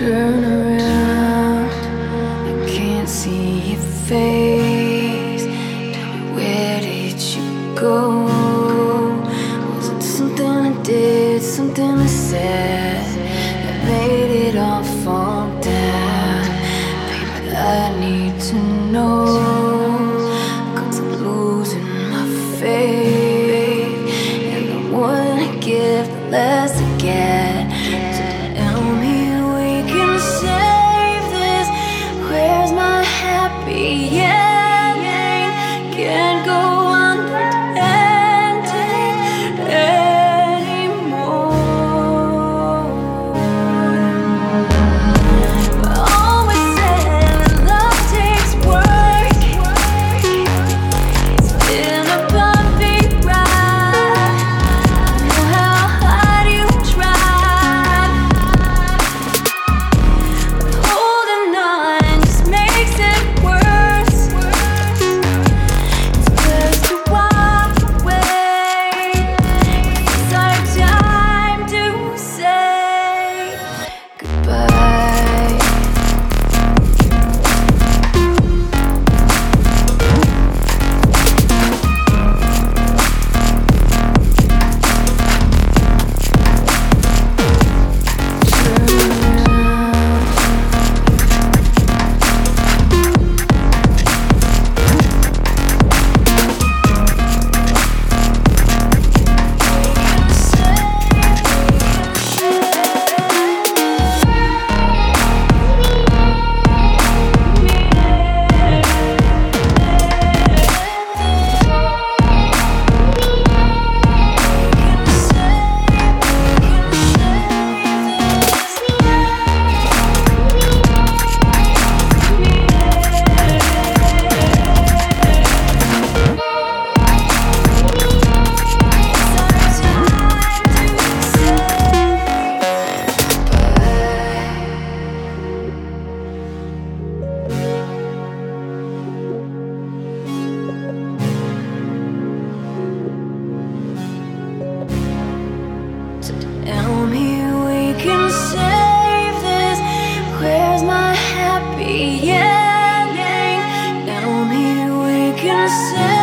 turn around. I can't see your face. Tell me, where did you go? Was it something I did, something I said that made it all fall down? Baby, I need to know. yourself